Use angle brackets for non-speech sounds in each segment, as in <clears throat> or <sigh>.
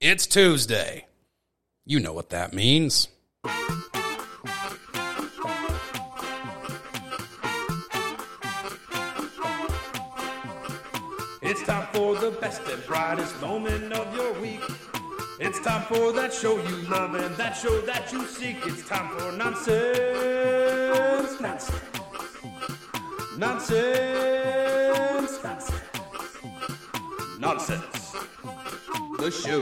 It's Tuesday. You know what that means. It's time for the best and brightest moment of your week. It's time for that show you love and that show that you seek. It's time for nonsense, nonsense, nonsense, The show,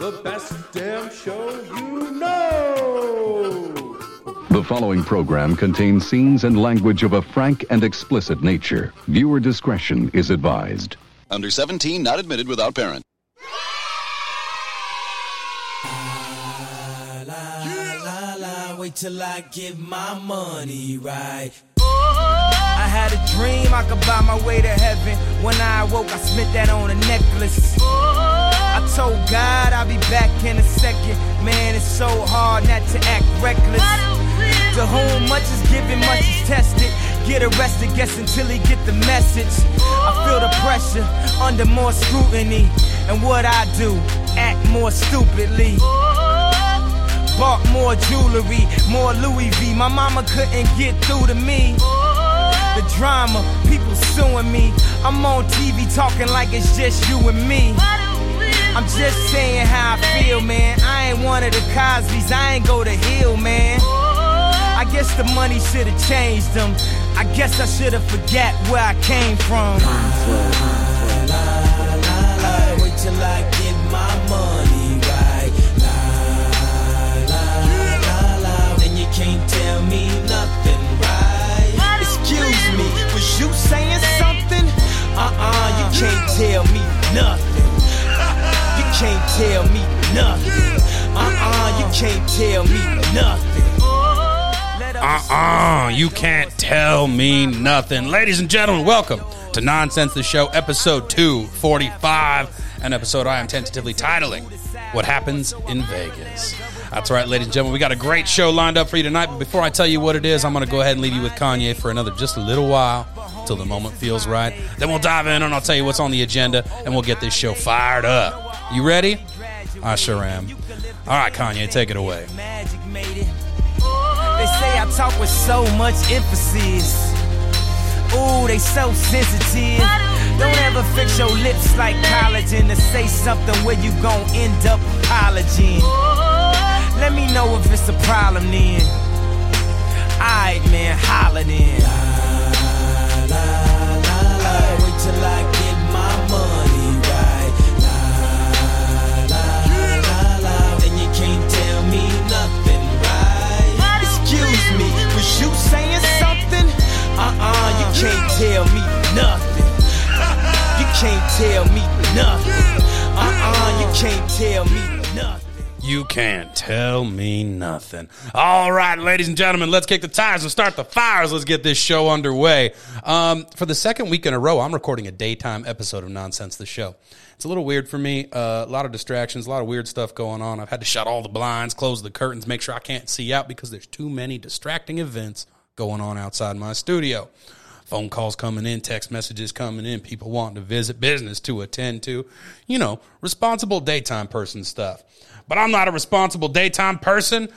the best damn show you know. The following program contains scenes and language of a frank and explicit nature. Viewer discretion is advised. Under 17, not admitted without parent. La la, la, wait till I get my money right. Had a dream I could buy my way to heaven. When I awoke, I spent that on a necklace. I told God I'll be back in a second. Man, it's so hard not to act reckless. To whom much is given, much is tested. Get arrested, guess until he get the message. I feel the pressure under more scrutiny. And what I do, act more stupidly. Bought more jewelry, more Louis V. My mama couldn't get through to me. The drama, people suing me. I'm on TV talking like it's just you and me. I'm just saying how I feel, man. I ain't one of the Cosby's, I ain't go to Hillman. I guess the money should have changed them. I guess I should have forget where I came from. Wait till I get my money right. La, la, la. Then you can't tell me me, was you saying something? Uh-uh, you can't tell me nothing. You can't tell me nothing. Uh-uh, you can't tell me nothing. Uh uh you can't tell me nothing. Ladies and gentlemen, welcome to Nonsense the Show, episode 245, an episode I am tentatively titling What Happens in Vegas. That's right, ladies and gentlemen, we got a great show lined up for you tonight, but before I tell you what it is, I'm going to go ahead and leave you with Kanye for another just a little while till the moment feels right. Then we'll dive in and I'll tell you what's on the agenda and we'll get this show fired up. You ready? I sure am. All right, Kanye, take it away. They say I talk with so much emphasis. Ooh, they so sensitive. Don't ever fix your lips like collagen to say something where you gon' end up apologizing. Let me know if it's a problem then. Alright, man, holla then. La, la, la, la. Wait till I get my money right. La, la, la, la. Then you can't tell me nothing, right? Excuse me, was you saying something? Uh-uh, you can't tell me nothing. You can't tell me nothing. Uh-uh, you can't tell me nothing. You can't tell me nothing. All right, ladies and gentlemen, let's kick the tires and start the fires. Let's get this show underway. Um, for the second week in a row, I'm recording a daytime episode of Nonsense the Show. It's a little weird for me. Uh, a lot of distractions, a lot of weird stuff going on. I've had to shut all the blinds, close the curtains, make sure I can't see out because there's too many distracting events going on outside my studio. Phone calls coming in, text messages coming in, people wanting to visit, business to attend to, you know, responsible daytime person stuff. But I'm not a responsible daytime person.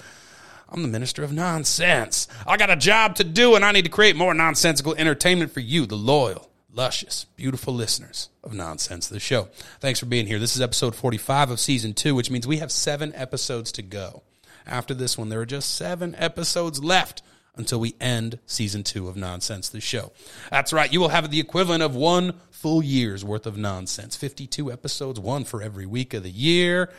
I'm the minister of nonsense. I got a job to do, and I need to create more nonsensical entertainment for you, the loyal, luscious, beautiful listeners of Nonsense the Show. Thanks for being here. This is episode 45 of season two, which means we have seven episodes to go. After this one, there are just seven episodes left until we end season two of Nonsense the Show. That's right, you will have the equivalent of one full year's worth of nonsense 52 episodes, one for every week of the year.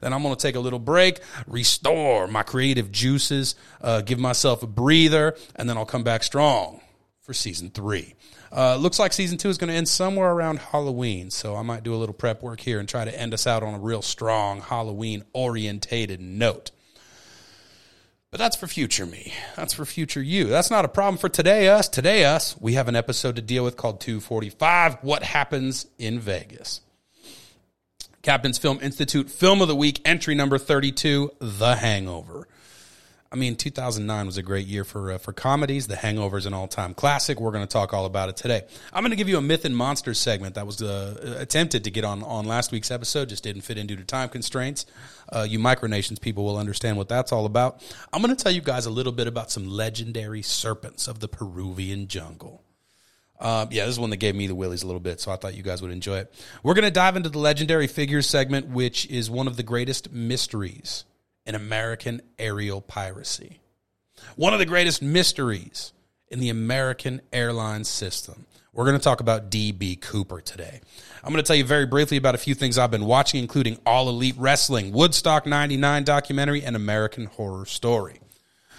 Then I'm going to take a little break, restore my creative juices, uh, give myself a breather, and then I'll come back strong for season three. Uh, looks like season two is going to end somewhere around Halloween, so I might do a little prep work here and try to end us out on a real strong Halloween orientated note. But that's for future me. That's for future you. That's not a problem for today us. Today us, we have an episode to deal with called 245 What Happens in Vegas. Captain's Film Institute Film of the Week, entry number 32, The Hangover. I mean, 2009 was a great year for uh, for comedies. The Hangover is an all time classic. We're going to talk all about it today. I'm going to give you a myth and monsters segment that was uh, attempted to get on on last week's episode, just didn't fit in due to time constraints. Uh, you micronations people will understand what that's all about. I'm going to tell you guys a little bit about some legendary serpents of the Peruvian jungle. Uh, yeah, this is one that gave me the willies a little bit, so I thought you guys would enjoy it. We're going to dive into the legendary figures segment, which is one of the greatest mysteries in American aerial piracy. One of the greatest mysteries in the American airline system. We're going to talk about DB Cooper today. I'm going to tell you very briefly about a few things I've been watching, including All Elite Wrestling, Woodstock 99 documentary, and American Horror Story.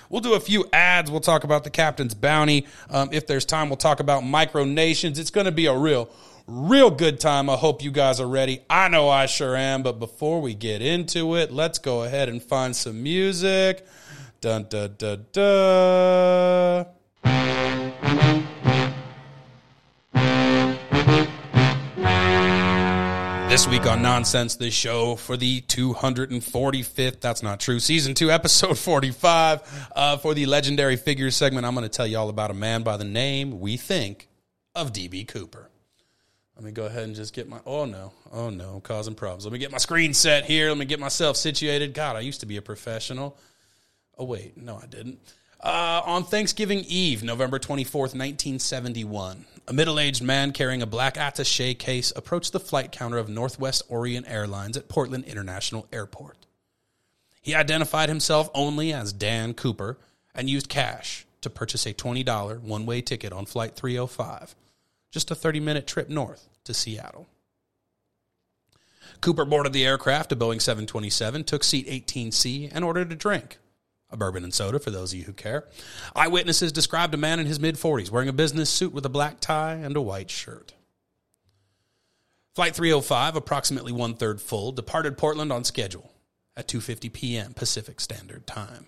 We'll do a few ads. We'll talk about the captain's bounty. Um, if there's time, we'll talk about micronations. It's going to be a real, real good time. I hope you guys are ready. I know I sure am. But before we get into it, let's go ahead and find some music. Dun dun dun dun. This week on Nonsense, the show for the 245th, that's not true, season two, <laughs> episode 45, uh, for the legendary figures segment, I'm going to tell you all about a man by the name, we think, of DB Cooper. Let me go ahead and just get my, oh no, oh no, I'm causing problems. Let me get my screen set here. Let me get myself situated. God, I used to be a professional. Oh, wait, no, I didn't. Uh, on Thanksgiving Eve, November 24th, 1971, a middle aged man carrying a black attache case approached the flight counter of Northwest Orient Airlines at Portland International Airport. He identified himself only as Dan Cooper and used cash to purchase a $20 one way ticket on Flight 305, just a 30 minute trip north to Seattle. Cooper boarded the aircraft, a Boeing 727, took seat 18C, and ordered a drink a bourbon and soda for those of you who care. Eyewitnesses described a man in his mid 40s wearing a business suit with a black tie and a white shirt. Flight 305, approximately one third full, departed Portland on schedule at 2:50 p.m. Pacific Standard Time.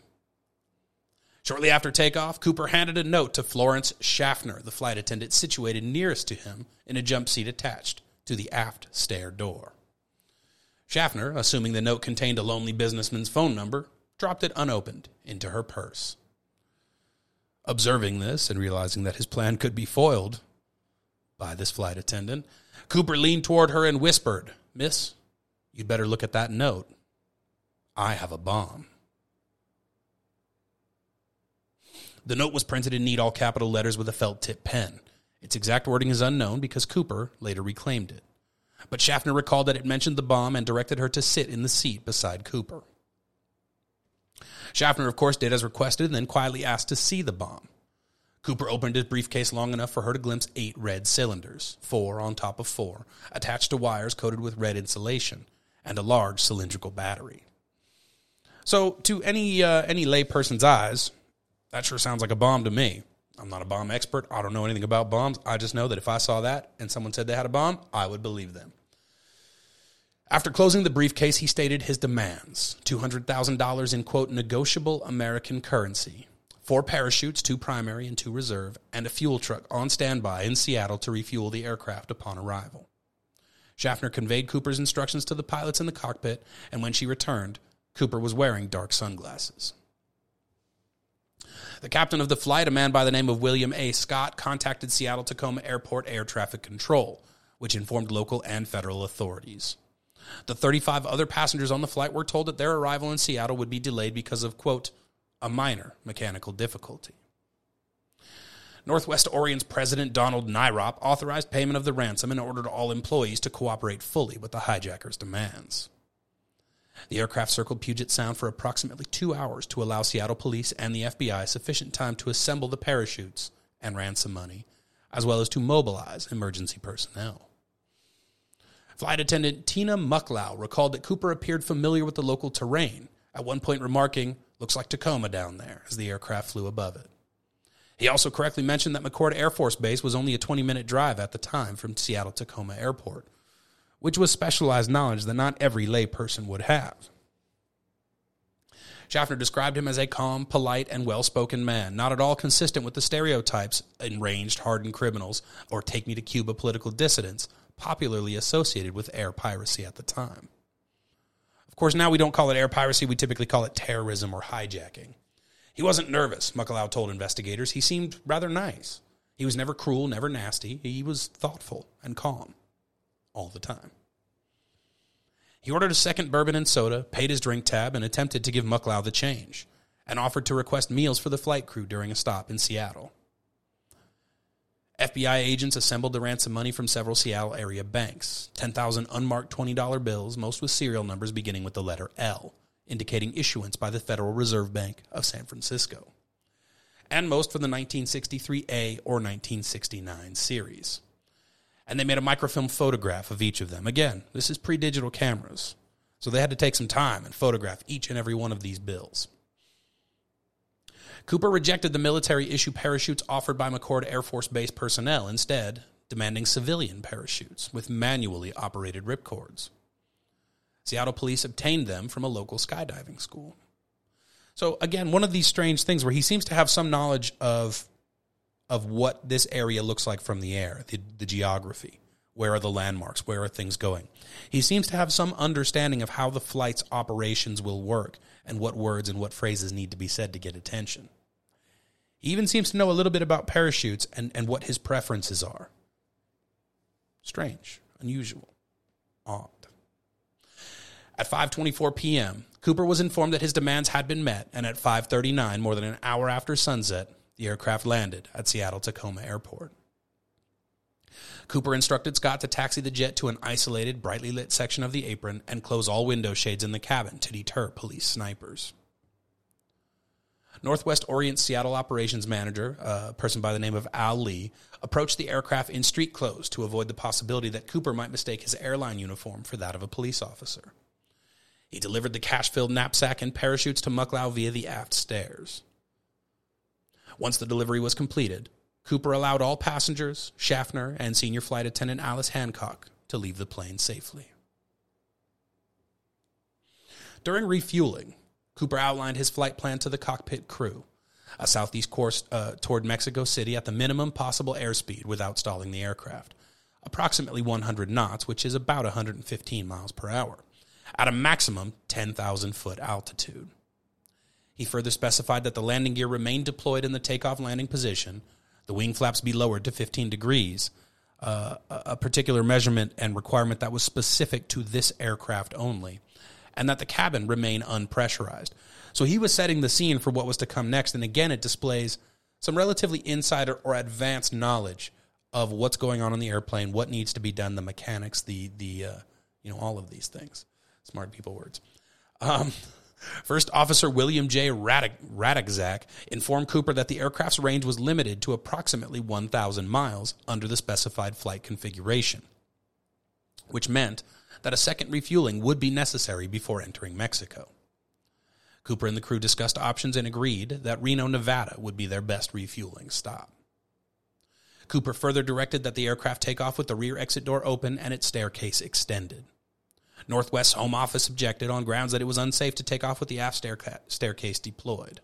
Shortly after takeoff, Cooper handed a note to Florence Schaffner, the flight attendant situated nearest to him in a jump seat attached to the aft stair door. Schaffner, assuming the note contained a lonely businessman's phone number, dropped it unopened into her purse. Observing this and realizing that his plan could be foiled by this flight attendant, Cooper leaned toward her and whispered, Miss, you'd better look at that note. I have a bomb. The note was printed in neat all capital letters with a felt tip pen. Its exact wording is unknown because Cooper later reclaimed it. But Schaffner recalled that it mentioned the bomb and directed her to sit in the seat beside Cooper. Schaffner, of course, did as requested and then quietly asked to see the bomb. Cooper opened his briefcase long enough for her to glimpse eight red cylinders, four on top of four, attached to wires coated with red insulation, and a large cylindrical battery. So, to any uh, any layperson's eyes, that sure sounds like a bomb to me. I'm not a bomb expert. I don't know anything about bombs. I just know that if I saw that and someone said they had a bomb, I would believe them. After closing the briefcase, he stated his demands $200,000 in quote negotiable American currency, four parachutes, two primary and two reserve, and a fuel truck on standby in Seattle to refuel the aircraft upon arrival. Schaffner conveyed Cooper's instructions to the pilots in the cockpit, and when she returned, Cooper was wearing dark sunglasses. The captain of the flight, a man by the name of William A. Scott, contacted Seattle Tacoma Airport Air Traffic Control, which informed local and federal authorities. The 35 other passengers on the flight were told that their arrival in Seattle would be delayed because of, quote, a minor mechanical difficulty. Northwest Orient's president, Donald Nyrop, authorized payment of the ransom and ordered all employees to cooperate fully with the hijackers' demands. The aircraft circled Puget Sound for approximately two hours to allow Seattle police and the FBI sufficient time to assemble the parachutes and ransom money, as well as to mobilize emergency personnel. Flight attendant Tina Mucklow recalled that Cooper appeared familiar with the local terrain, at one point remarking, Looks like Tacoma down there, as the aircraft flew above it. He also correctly mentioned that McChord Air Force Base was only a 20 minute drive at the time from Seattle Tacoma Airport, which was specialized knowledge that not every layperson would have. Schaffner described him as a calm, polite, and well spoken man, not at all consistent with the stereotypes enraged, hardened criminals or take me to Cuba political dissidents popularly associated with air piracy at the time. Of course, now we don't call it air piracy, we typically call it terrorism or hijacking. He wasn't nervous, Muckalow told investigators. He seemed rather nice. He was never cruel, never nasty. He was thoughtful and calm all the time. He ordered a second bourbon and soda, paid his drink tab, and attempted to give Mucklow the change, and offered to request meals for the flight crew during a stop in Seattle. FBI agents assembled the ransom money from several Seattle area banks 10,000 unmarked $20 bills, most with serial numbers beginning with the letter L, indicating issuance by the Federal Reserve Bank of San Francisco, and most for the 1963A or 1969 series. And they made a microfilm photograph of each of them. Again, this is pre digital cameras, so they had to take some time and photograph each and every one of these bills. Cooper rejected the military issue parachutes offered by McChord Air Force Base personnel, instead, demanding civilian parachutes with manually operated ripcords. Seattle police obtained them from a local skydiving school. So, again, one of these strange things where he seems to have some knowledge of, of what this area looks like from the air, the, the geography. Where are the landmarks? Where are things going? He seems to have some understanding of how the flight's operations will work and what words and what phrases need to be said to get attention. He even seems to know a little bit about parachutes and, and what his preferences are. Strange, unusual, odd. At 5:24 p.m., Cooper was informed that his demands had been met, and at 5:39, more than an hour after sunset, the aircraft landed at Seattle Tacoma Airport. Cooper instructed Scott to taxi the jet to an isolated, brightly lit section of the apron and close all window shades in the cabin to deter police snipers. Northwest Orient Seattle operations manager, a person by the name of Al Lee, approached the aircraft in street clothes to avoid the possibility that Cooper might mistake his airline uniform for that of a police officer. He delivered the cash filled knapsack and parachutes to Mucklow via the aft stairs. Once the delivery was completed, Cooper allowed all passengers, Schaffner, and senior flight attendant Alice Hancock to leave the plane safely. During refueling, Cooper outlined his flight plan to the cockpit crew a southeast course uh, toward Mexico City at the minimum possible airspeed without stalling the aircraft, approximately 100 knots, which is about 115 miles per hour, at a maximum 10,000 foot altitude. He further specified that the landing gear remain deployed in the takeoff landing position, the wing flaps be lowered to 15 degrees, uh, a particular measurement and requirement that was specific to this aircraft only, and that the cabin remain unpressurized. So he was setting the scene for what was to come next. And again, it displays some relatively insider or advanced knowledge of what's going on in the airplane, what needs to be done, the mechanics, the the uh, you know all of these things. Smart people words. Um, First Officer William J. Radczak informed Cooper that the aircraft's range was limited to approximately 1,000 miles under the specified flight configuration, which meant that a second refueling would be necessary before entering Mexico. Cooper and the crew discussed options and agreed that Reno, Nevada would be their best refueling stop. Cooper further directed that the aircraft take off with the rear exit door open and its staircase extended. Northwest's home office objected on grounds that it was unsafe to take off with the aft staircase deployed.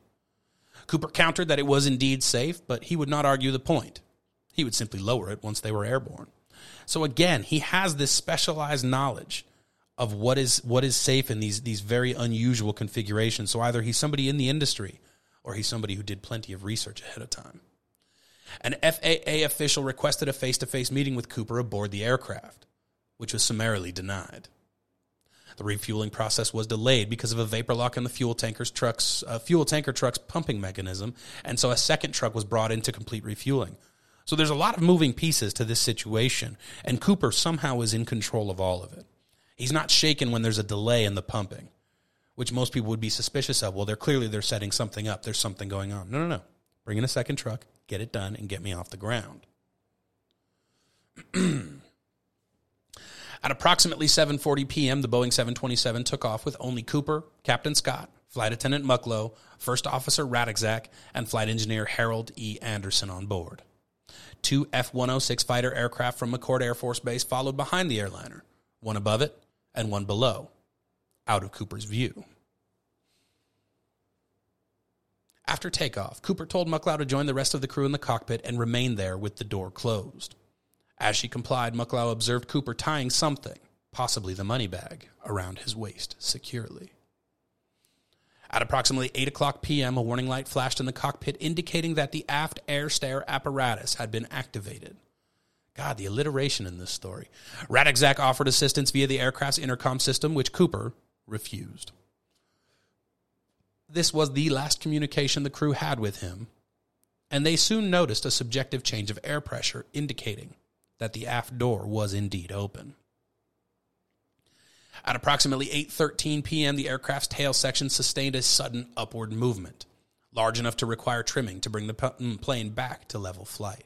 Cooper countered that it was indeed safe, but he would not argue the point. He would simply lower it once they were airborne. So again, he has this specialized knowledge of what is what is safe in these these very unusual configurations. So either he's somebody in the industry or he's somebody who did plenty of research ahead of time. An FAA official requested a face-to-face meeting with Cooper aboard the aircraft, which was summarily denied. The refueling process was delayed because of a vapor lock in the fuel tanker's truck's uh, fuel tanker truck's pumping mechanism, and so a second truck was brought in to complete refueling. So there's a lot of moving pieces to this situation, and Cooper somehow is in control of all of it. He's not shaken when there's a delay in the pumping, which most people would be suspicious of. Well, they're clearly they're setting something up. There's something going on. No, no, no. Bring in a second truck, get it done, and get me off the ground. <clears throat> At approximately 7:40 p.m., the Boeing 727 took off with only Cooper, Captain Scott, Flight Attendant Mucklow, First Officer Radczak, and Flight Engineer Harold E. Anderson on board. Two F 106 fighter aircraft from McChord Air Force Base followed behind the airliner, one above it and one below, out of Cooper's view. After takeoff, Cooper told Mucklow to join the rest of the crew in the cockpit and remain there with the door closed. As she complied, Mucklow observed Cooper tying something, possibly the money bag, around his waist securely. At approximately 8 o'clock p.m., a warning light flashed in the cockpit indicating that the aft air stair apparatus had been activated. God, the alliteration in this story. Radixac offered assistance via the aircraft's intercom system, which Cooper refused. This was the last communication the crew had with him, and they soon noticed a subjective change of air pressure indicating that the aft door was indeed open. At approximately 8:13 p.m., the aircraft's tail section sustained a sudden upward movement, large enough to require trimming to bring the mm, plane back to level flight.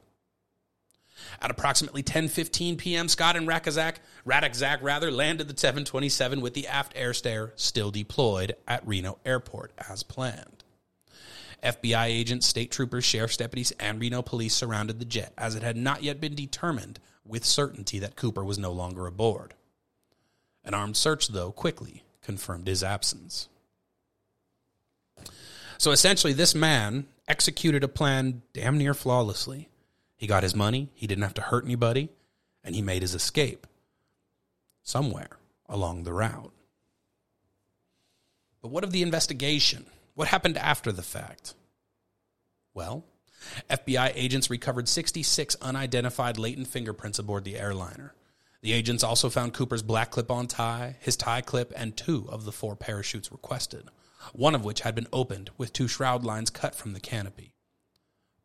At approximately 10:15 p.m., Scott and Radixac, Radixac rather landed the 727 with the aft air stair still deployed at Reno Airport as planned. FBI agents, state troopers, sheriff's deputies, and Reno police surrounded the jet as it had not yet been determined with certainty that Cooper was no longer aboard. An armed search, though, quickly confirmed his absence. So essentially, this man executed a plan damn near flawlessly. He got his money, he didn't have to hurt anybody, and he made his escape somewhere along the route. But what of the investigation? What happened after the fact? Well, FBI agents recovered 66 unidentified latent fingerprints aboard the airliner. The agents also found Cooper's black clip on tie, his tie clip, and two of the four parachutes requested, one of which had been opened with two shroud lines cut from the canopy,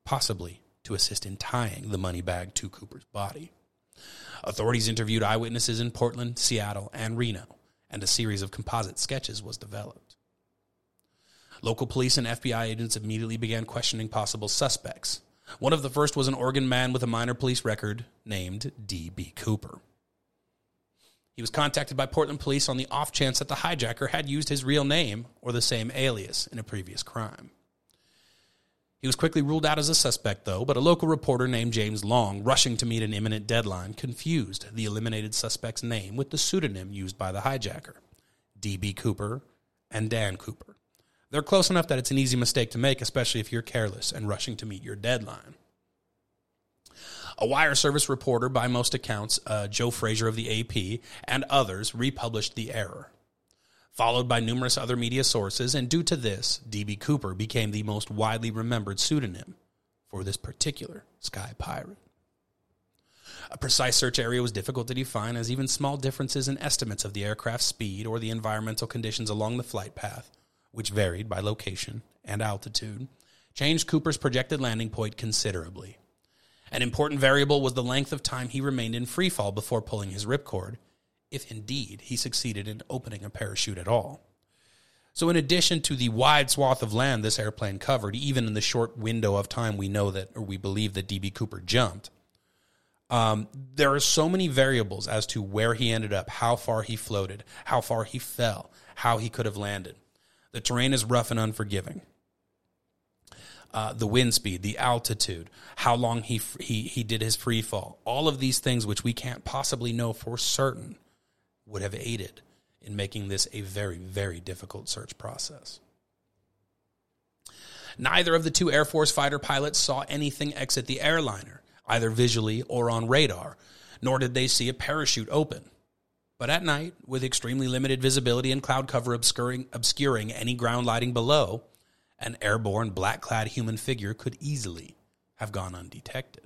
possibly to assist in tying the money bag to Cooper's body. Authorities interviewed eyewitnesses in Portland, Seattle, and Reno, and a series of composite sketches was developed. Local police and FBI agents immediately began questioning possible suspects. One of the first was an Oregon man with a minor police record named D.B. Cooper. He was contacted by Portland police on the off chance that the hijacker had used his real name or the same alias in a previous crime. He was quickly ruled out as a suspect, though, but a local reporter named James Long, rushing to meet an imminent deadline, confused the eliminated suspect's name with the pseudonym used by the hijacker D.B. Cooper and Dan Cooper. They're close enough that it's an easy mistake to make, especially if you're careless and rushing to meet your deadline. A wire service reporter, by most accounts, uh, Joe Frazier of the AP, and others republished the error. Followed by numerous other media sources, and due to this, D.B. Cooper became the most widely remembered pseudonym for this particular sky pirate. A precise search area was difficult to define, as even small differences in estimates of the aircraft's speed or the environmental conditions along the flight path, which varied by location and altitude, changed Cooper's projected landing point considerably. An important variable was the length of time he remained in freefall before pulling his ripcord, if indeed he succeeded in opening a parachute at all. So, in addition to the wide swath of land this airplane covered, even in the short window of time we know that, or we believe that D.B. Cooper jumped, um, there are so many variables as to where he ended up, how far he floated, how far he fell, how he could have landed. The terrain is rough and unforgiving uh, the wind speed, the altitude, how long he he he did his free fall. All of these things, which we can't possibly know for certain, would have aided in making this a very very difficult search process. Neither of the two Air Force fighter pilots saw anything exit the airliner, either visually or on radar, nor did they see a parachute open. But at night, with extremely limited visibility and cloud cover obscuring, obscuring any ground lighting below, an airborne black clad human figure could easily have gone undetected.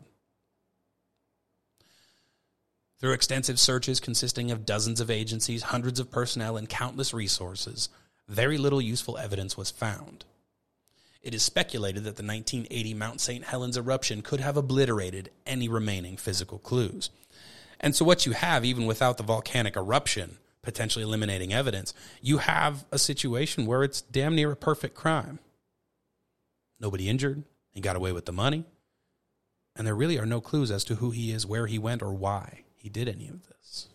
Through extensive searches consisting of dozens of agencies, hundreds of personnel, and countless resources, very little useful evidence was found. It is speculated that the 1980 Mount St. Helens eruption could have obliterated any remaining physical clues. And so, what you have, even without the volcanic eruption potentially eliminating evidence, you have a situation where it's damn near a perfect crime nobody injured. He got away with the money. And there really are no clues as to who he is, where he went, or why he did any of this.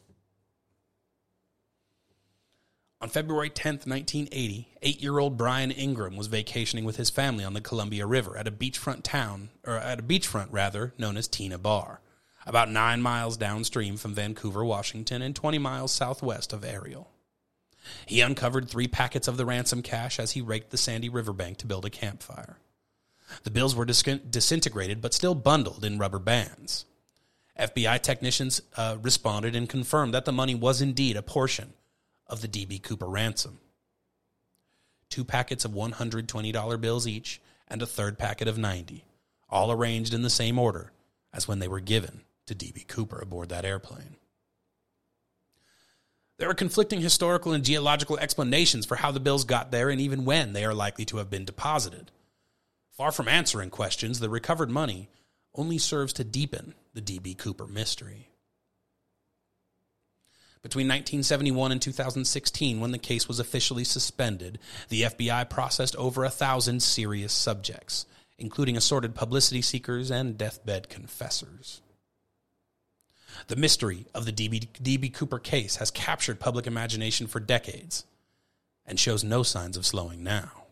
On February 10th, 1980, eight year old Brian Ingram was vacationing with his family on the Columbia River at a beachfront town, or at a beachfront rather, known as Tena Bar, about nine miles downstream from Vancouver, Washington, and 20 miles southwest of Ariel. He uncovered three packets of the ransom cash as he raked the sandy riverbank to build a campfire. The bills were dis- disintegrated but still bundled in rubber bands. FBI technicians uh, responded and confirmed that the money was indeed a portion of the D.B. Cooper ransom. two packets of $120 bills each, and a third packet of 90, all arranged in the same order as when they were given to D.B. Cooper aboard that airplane. There are conflicting historical and geological explanations for how the bills got there and even when they are likely to have been deposited. Far from answering questions, the recovered money only serves to deepen the D.B. Cooper mystery. Between 1971 and 2016, when the case was officially suspended, the FBI processed over a thousand serious subjects, including assorted publicity seekers and deathbed confessors. The mystery of the DB, DB Cooper case has captured public imagination for decades and shows no signs of slowing now.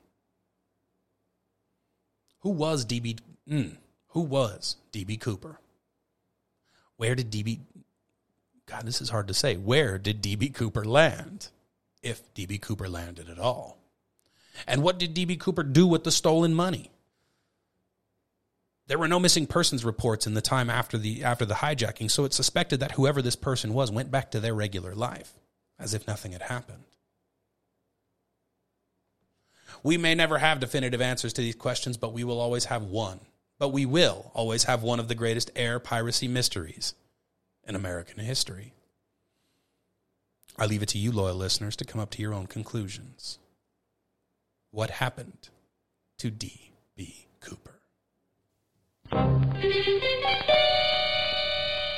Who was DB? Mm, who was DB Cooper? Where did DB? God, this is hard to say. Where did DB Cooper land, if DB Cooper landed at all? And what did DB Cooper do with the stolen money? There were no missing persons reports in the time after the after the hijacking, so it's suspected that whoever this person was went back to their regular life as if nothing had happened. We may never have definitive answers to these questions, but we will always have one. But we will always have one of the greatest air piracy mysteries in American history. I leave it to you, loyal listeners, to come up to your own conclusions. What happened to D.B. Cooper?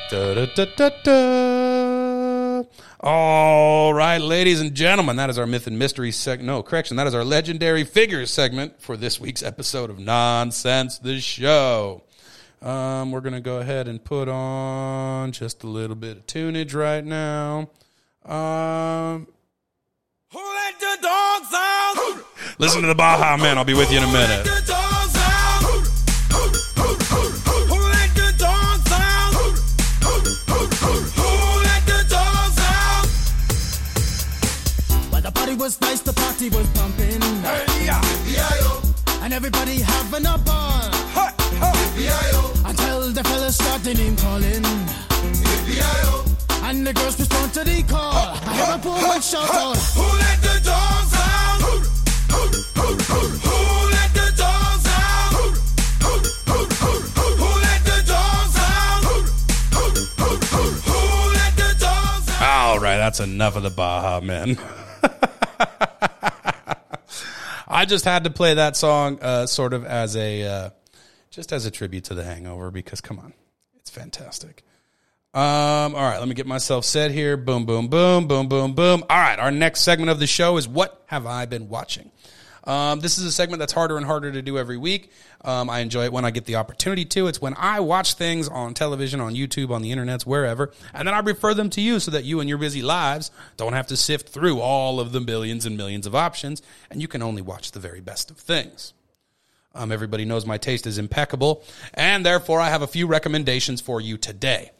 Da, da, da. All right, ladies and gentlemen, that is our myth and mystery segment. No, correction, that is our legendary figures segment for this week's episode of Nonsense the Show. Um, we're going to go ahead and put on just a little bit of tunage right now. Um, Who let the dogs out? listen to the Baha Man. I'll be with you in a minute. Was nice, the party was pumping. And everybody having a ball. Until the fellas started name calling. And the girls respond to the call. I hear a woman shout out. Who let the dogs out? Who let the dogs out? Who let the dogs out? Who let the dogs out? All right, that's enough of the Baha Men. I just had to play that song uh, sort of as a uh, just as a tribute to the Hangover because come on, it's fantastic. Um, all right, let me get myself set here. Boom, boom, boom, boom, boom, boom. All right, our next segment of the show is what have I been watching? Um, this is a segment that's harder and harder to do every week. Um, I enjoy it when I get the opportunity to. It's when I watch things on television, on YouTube, on the internets, wherever, and then I refer them to you so that you and your busy lives don't have to sift through all of the millions and millions of options, and you can only watch the very best of things. Um, everybody knows my taste is impeccable, and therefore I have a few recommendations for you today.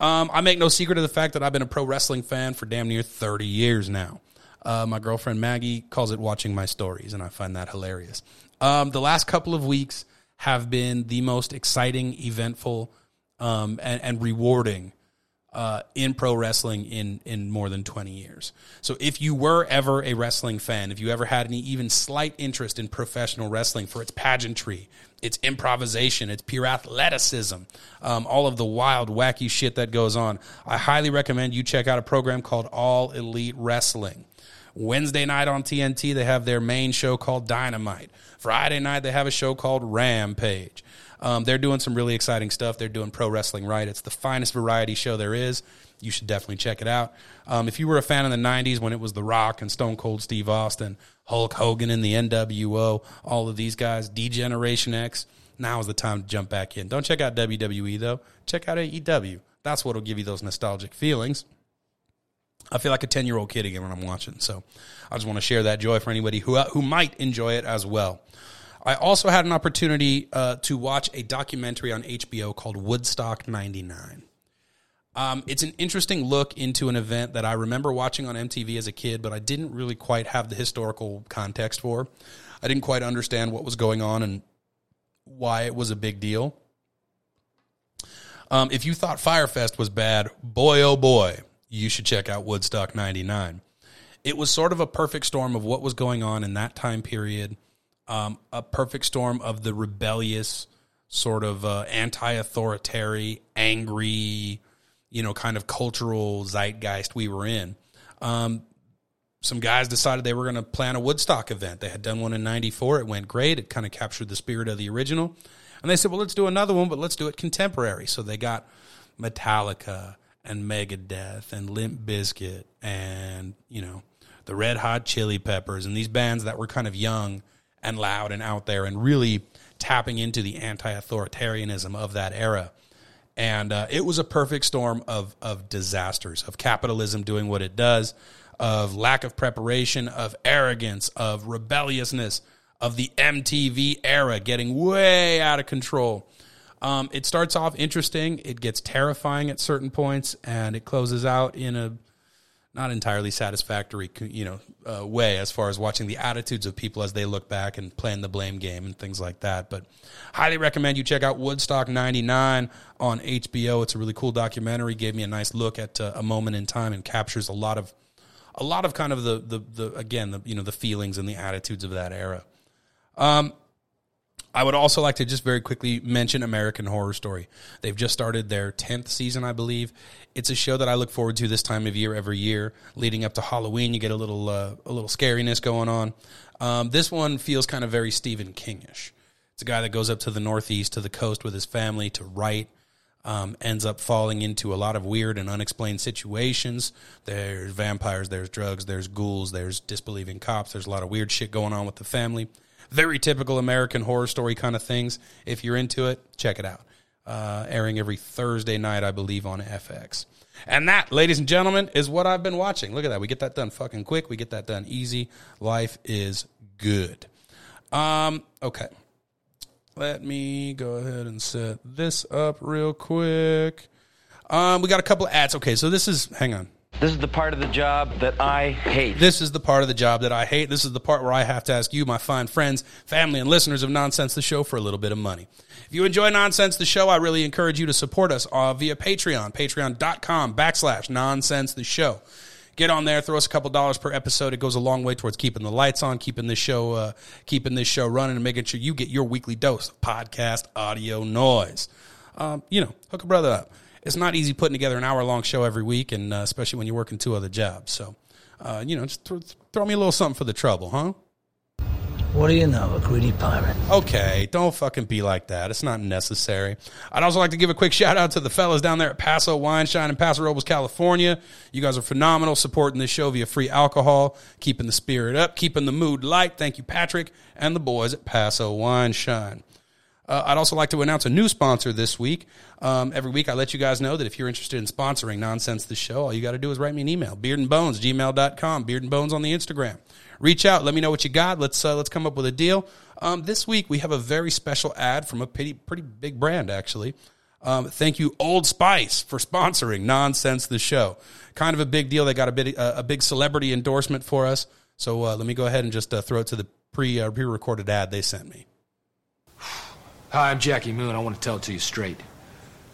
Um, I make no secret of the fact that I've been a pro wrestling fan for damn near 30 years now. Uh, my girlfriend Maggie calls it watching my stories, and I find that hilarious. Um, the last couple of weeks have been the most exciting, eventful, um, and, and rewarding uh, in pro wrestling in in more than 20 years. So if you were ever a wrestling fan, if you ever had any even slight interest in professional wrestling for its pageantry, its improvisation, its pure athleticism, um, all of the wild, wacky shit that goes on, I highly recommend you check out a program called All Elite Wrestling. Wednesday night on TNT, they have their main show called Dynamite. Friday night, they have a show called Rampage. Um, they're doing some really exciting stuff. They're doing pro wrestling right. It's the finest variety show there is. You should definitely check it out. Um, if you were a fan in the 90s when it was The Rock and Stone Cold Steve Austin, Hulk Hogan and the NWO, all of these guys, D Generation X, now is the time to jump back in. Don't check out WWE, though. Check out AEW. That's what will give you those nostalgic feelings. I feel like a 10 year old kid again when I'm watching. So I just want to share that joy for anybody who, who might enjoy it as well. I also had an opportunity uh, to watch a documentary on HBO called Woodstock 99. Um, it's an interesting look into an event that I remember watching on MTV as a kid, but I didn't really quite have the historical context for. I didn't quite understand what was going on and why it was a big deal. Um, if you thought Fyre Fest was bad, boy oh boy, you should check out Woodstock 99. it was sort of a perfect storm of what was going on in that time period. Um, a perfect storm of the rebellious, sort of uh, anti-authoritarian, angry, you know, kind of cultural zeitgeist we were in. Um, some guys decided they were going to plan a Woodstock event. They had done one in 94. It went great. It kind of captured the spirit of the original. And they said, well, let's do another one, but let's do it contemporary. So they got Metallica and Megadeth and Limp Bizkit and, you know, the Red Hot Chili Peppers and these bands that were kind of young and loud and out there and really tapping into the anti-authoritarianism of that era. And uh, it was a perfect storm of of disasters, of capitalism doing what it does, of lack of preparation, of arrogance, of rebelliousness, of the MTV era getting way out of control. Um, it starts off interesting. It gets terrifying at certain points, and it closes out in a not entirely satisfactory, you know, uh, way as far as watching the attitudes of people as they look back and playing the blame game and things like that. But highly recommend you check out Woodstock '99 on HBO. It's a really cool documentary. Gave me a nice look at uh, a moment in time and captures a lot of, a lot of kind of the the, the again the you know the feelings and the attitudes of that era. Um, I would also like to just very quickly mention American Horror Story. They've just started their 10th season, I believe. It's a show that I look forward to this time of year every year. Leading up to Halloween, you get a little uh, a little scariness going on. Um, this one feels kind of very Stephen Kingish. It's a guy that goes up to the Northeast, to the coast with his family to write. Um, ends up falling into a lot of weird and unexplained situations. There's vampires, there's drugs, there's ghouls, there's disbelieving cops. There's a lot of weird shit going on with the family very typical American horror story kind of things. If you're into it, check it out. Uh, airing every Thursday night, I believe, on FX. And that, ladies and gentlemen, is what I've been watching. Look at that. We get that done fucking quick. We get that done easy. Life is good. Um, okay. Let me go ahead and set this up real quick. Um, we got a couple of ads. Okay, so this is, hang on. This is the part of the job that I hate. This is the part of the job that I hate. This is the part where I have to ask you, my fine friends, family, and listeners of Nonsense the Show for a little bit of money. If you enjoy Nonsense the Show, I really encourage you to support us uh, via Patreon, patreon.com backslash nonsense the show. Get on there, throw us a couple dollars per episode. It goes a long way towards keeping the lights on, keeping this show, uh, keeping this show running, and making sure you get your weekly dose of podcast audio noise. Um, you know, hook a brother up it's not easy putting together an hour long show every week, and uh, especially when you're working two other jobs. So, uh, you know, just th- throw me a little something for the trouble, huh? What do you know, a greedy pirate? Okay, don't fucking be like that. It's not necessary. I'd also like to give a quick shout out to the fellas down there at Paso Wine Shine in Paso Robles, California. You guys are phenomenal supporting this show via free alcohol, keeping the spirit up, keeping the mood light. Thank you, Patrick, and the boys at Paso Wine Shine. Uh, I'd also like to announce a new sponsor this week. Um, every week, I let you guys know that if you're interested in sponsoring Nonsense the Show, all you got to do is write me an email, beardandbones, gmail.com, beardandbones on the Instagram. Reach out, let me know what you got. Let's, uh, let's come up with a deal. Um, this week, we have a very special ad from a pretty, pretty big brand, actually. Um, thank you, Old Spice, for sponsoring Nonsense the Show. Kind of a big deal. They got a, bit, uh, a big celebrity endorsement for us. So uh, let me go ahead and just uh, throw it to the pre uh, pre recorded ad they sent me. Hi, I'm Jackie Moon. I want to tell it to you straight.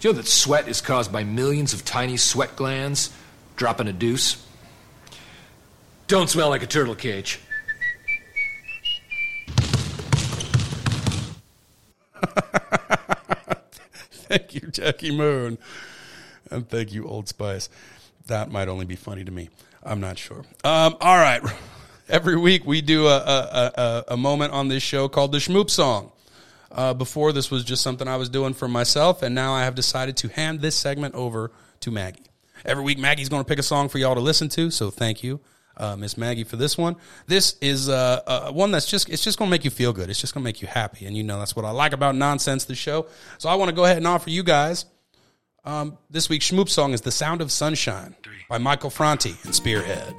Do you know that sweat is caused by millions of tiny sweat glands dropping a deuce? Don't smell like a turtle cage. <laughs> thank you, Jackie Moon. And thank you, Old Spice. That might only be funny to me. I'm not sure. Um, all right. <laughs> Every week we do a, a, a, a moment on this show called the Schmoop Song. Uh, before this was just something I was doing for myself, and now I have decided to hand this segment over to Maggie. Every week, Maggie's going to pick a song for y'all to listen to. So thank you, uh, Miss Maggie, for this one. This is uh, uh, one that's just it's just going to make you feel good. It's just going to make you happy, and you know that's what I like about nonsense. The show. So I want to go ahead and offer you guys. Um, this week's Schmoop song is "The Sound of Sunshine" by Michael Franti and Spearhead.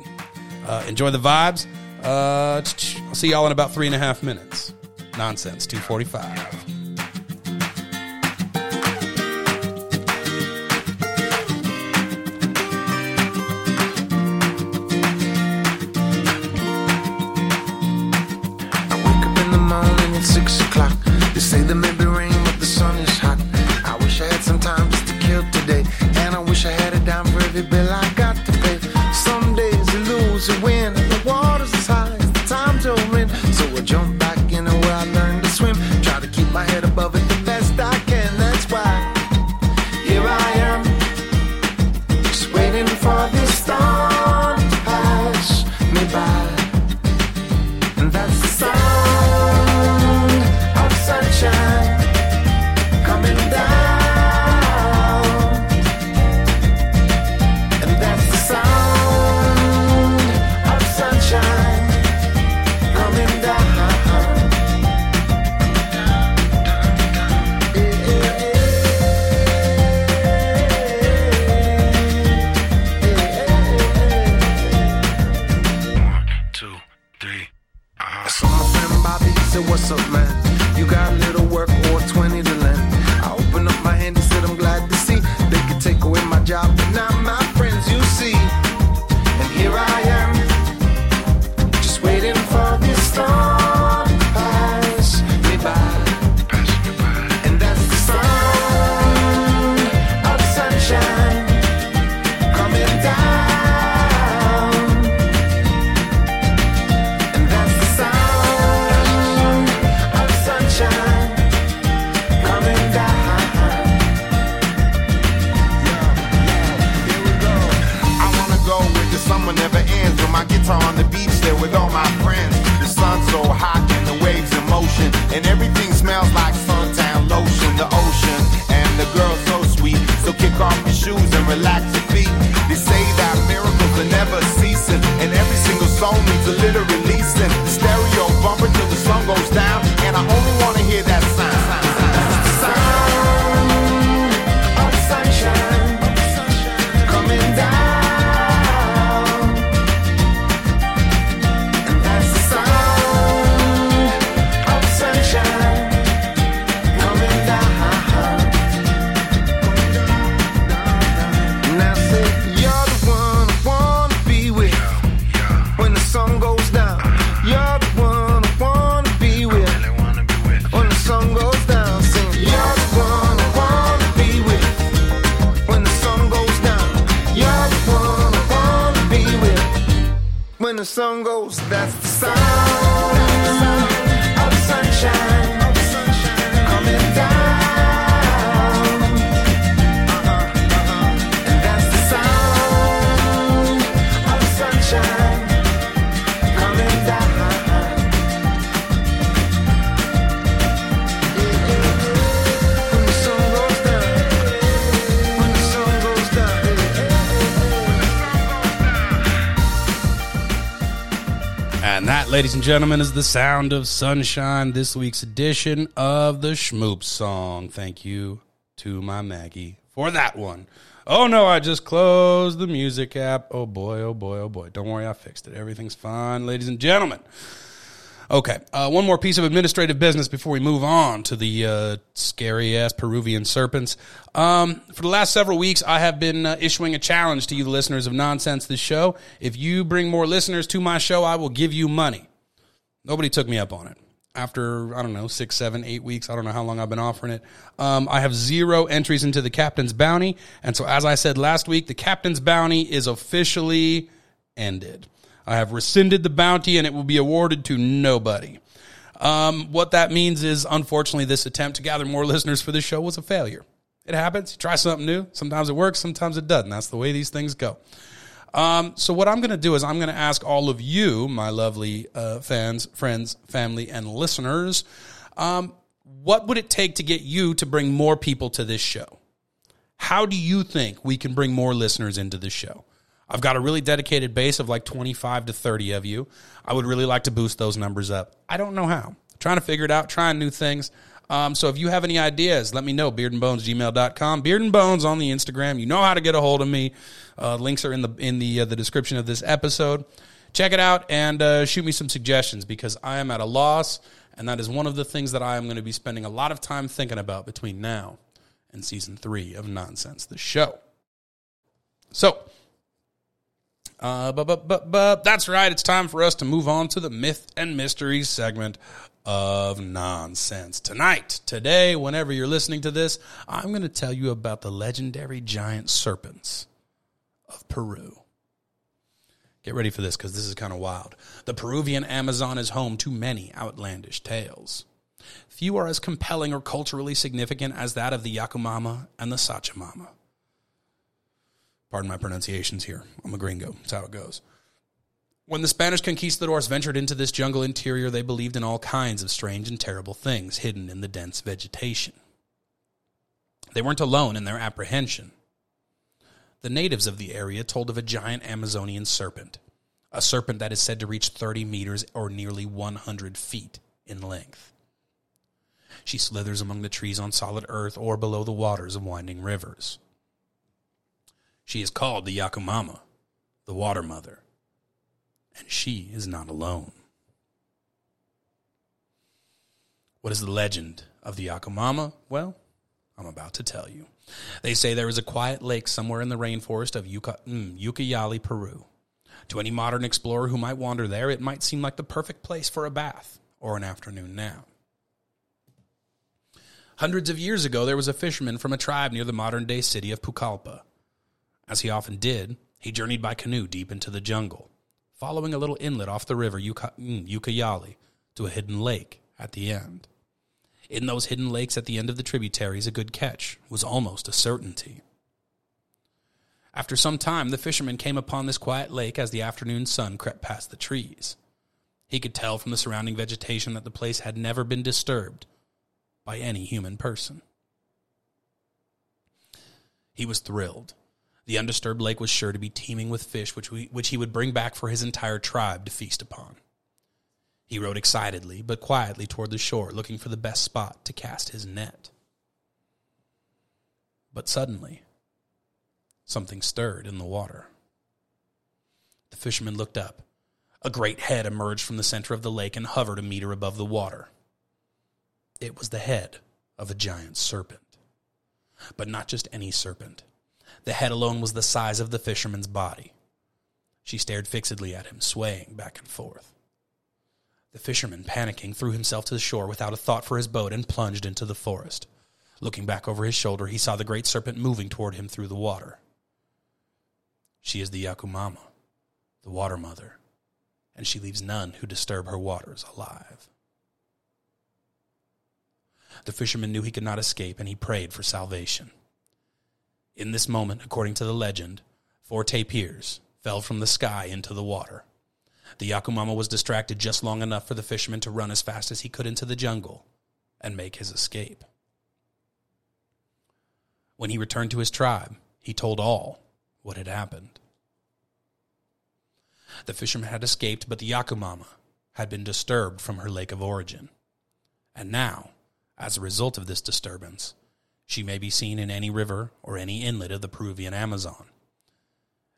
Uh, enjoy the vibes. Uh, I'll see y'all in about three and a half minutes. Nonsense 245. six o'clock. They say the maybe rain, but the sun is hot. I wish I had some time just to kill today. And I wish I had a dime for every bill I got ladies and gentlemen, is the sound of sunshine. This week's edition of the Schmoop song. Thank you to my Maggie for that one. Oh no, I just closed the music app. Oh boy, oh boy, oh boy. Don't worry, I fixed it. Everything's fine, ladies and gentlemen. Okay, uh, one more piece of administrative business before we move on to the uh, scary ass Peruvian serpents. Um, for the last several weeks, I have been uh, issuing a challenge to you, the listeners of Nonsense The Show. If you bring more listeners to my show, I will give you money. Nobody took me up on it. After, I don't know, six, seven, eight weeks, I don't know how long I've been offering it. Um, I have zero entries into the Captain's Bounty. And so, as I said last week, the Captain's Bounty is officially ended. I have rescinded the bounty and it will be awarded to nobody. Um, what that means is, unfortunately, this attempt to gather more <laughs> listeners for this show was a failure. It happens. You try something new. Sometimes it works, sometimes it doesn't. That's the way these things go. Um, so, what I'm going to do is, I'm going to ask all of you, my lovely uh, fans, friends, family, and listeners, um, what would it take to get you to bring more people to this show? How do you think we can bring more listeners into this show? I've got a really dedicated base of like 25 to 30 of you. I would really like to boost those numbers up. I don't know how. trying to figure it out, trying new things. Um, so if you have any ideas, let me know. Beardandbonesgmail.com. Beard and Bones on the Instagram. You know how to get a hold of me. Uh, links are in the in the uh, the description of this episode. Check it out and uh, shoot me some suggestions because I am at a loss, and that is one of the things that I am going to be spending a lot of time thinking about between now and season three of Nonsense, the show. So, uh, but, but, but, but that's right. It's time for us to move on to the myth and mystery segment of nonsense. Tonight, today, whenever you're listening to this, I'm going to tell you about the legendary giant serpents of Peru. Get ready for this because this is kind of wild. The Peruvian Amazon is home to many outlandish tales. Few are as compelling or culturally significant as that of the Yakumama and the Sachamama. Pardon my pronunciations here. I'm a gringo. That's how it goes. When the Spanish conquistadors ventured into this jungle interior, they believed in all kinds of strange and terrible things hidden in the dense vegetation. They weren't alone in their apprehension. The natives of the area told of a giant Amazonian serpent, a serpent that is said to reach 30 meters or nearly 100 feet in length. She slithers among the trees on solid earth or below the waters of winding rivers. She is called the Yakumama, the Water Mother, and she is not alone. What is the legend of the Yakumama? Well, I'm about to tell you. They say there is a quiet lake somewhere in the rainforest of Yuca, mm, Peru. To any modern explorer who might wander there, it might seem like the perfect place for a bath or an afternoon nap. Hundreds of years ago, there was a fisherman from a tribe near the modern day city of Pucallpa. As he often did, he journeyed by canoe deep into the jungle, following a little inlet off the river Uca- mm, to a hidden lake at the end. In those hidden lakes at the end of the tributaries, a good catch was almost a certainty. After some time, the fisherman came upon this quiet lake as the afternoon sun crept past the trees. He could tell from the surrounding vegetation that the place had never been disturbed by any human person. He was thrilled. The undisturbed lake was sure to be teeming with fish, which, we, which he would bring back for his entire tribe to feast upon. He rowed excitedly but quietly toward the shore, looking for the best spot to cast his net. But suddenly, something stirred in the water. The fisherman looked up. A great head emerged from the center of the lake and hovered a meter above the water. It was the head of a giant serpent. But not just any serpent. The head alone was the size of the fisherman's body. She stared fixedly at him, swaying back and forth. The fisherman, panicking, threw himself to the shore without a thought for his boat and plunged into the forest. Looking back over his shoulder, he saw the great serpent moving toward him through the water. She is the Yakumama, the water mother, and she leaves none who disturb her waters alive. The fisherman knew he could not escape, and he prayed for salvation. In this moment, according to the legend, four tapirs fell from the sky into the water. The Yakumama was distracted just long enough for the fisherman to run as fast as he could into the jungle and make his escape. When he returned to his tribe, he told all what had happened. The fisherman had escaped, but the Yakumama had been disturbed from her lake of origin. And now, as a result of this disturbance, she may be seen in any river or any inlet of the Peruvian Amazon.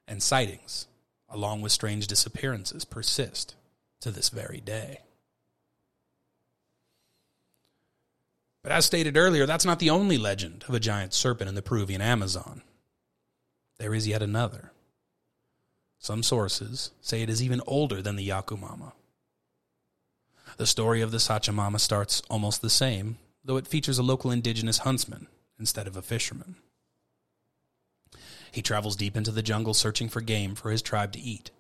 And sightings along with strange disappearances, persist to this very day. But as stated earlier, that's not the only legend of a giant serpent in the Peruvian Amazon. There is yet another. Some sources say it is even older than the Yakumama. The story of the Sachamama starts almost the same, though it features a local indigenous huntsman instead of a fisherman. He travels deep into the jungle searching for game for his tribe to eat.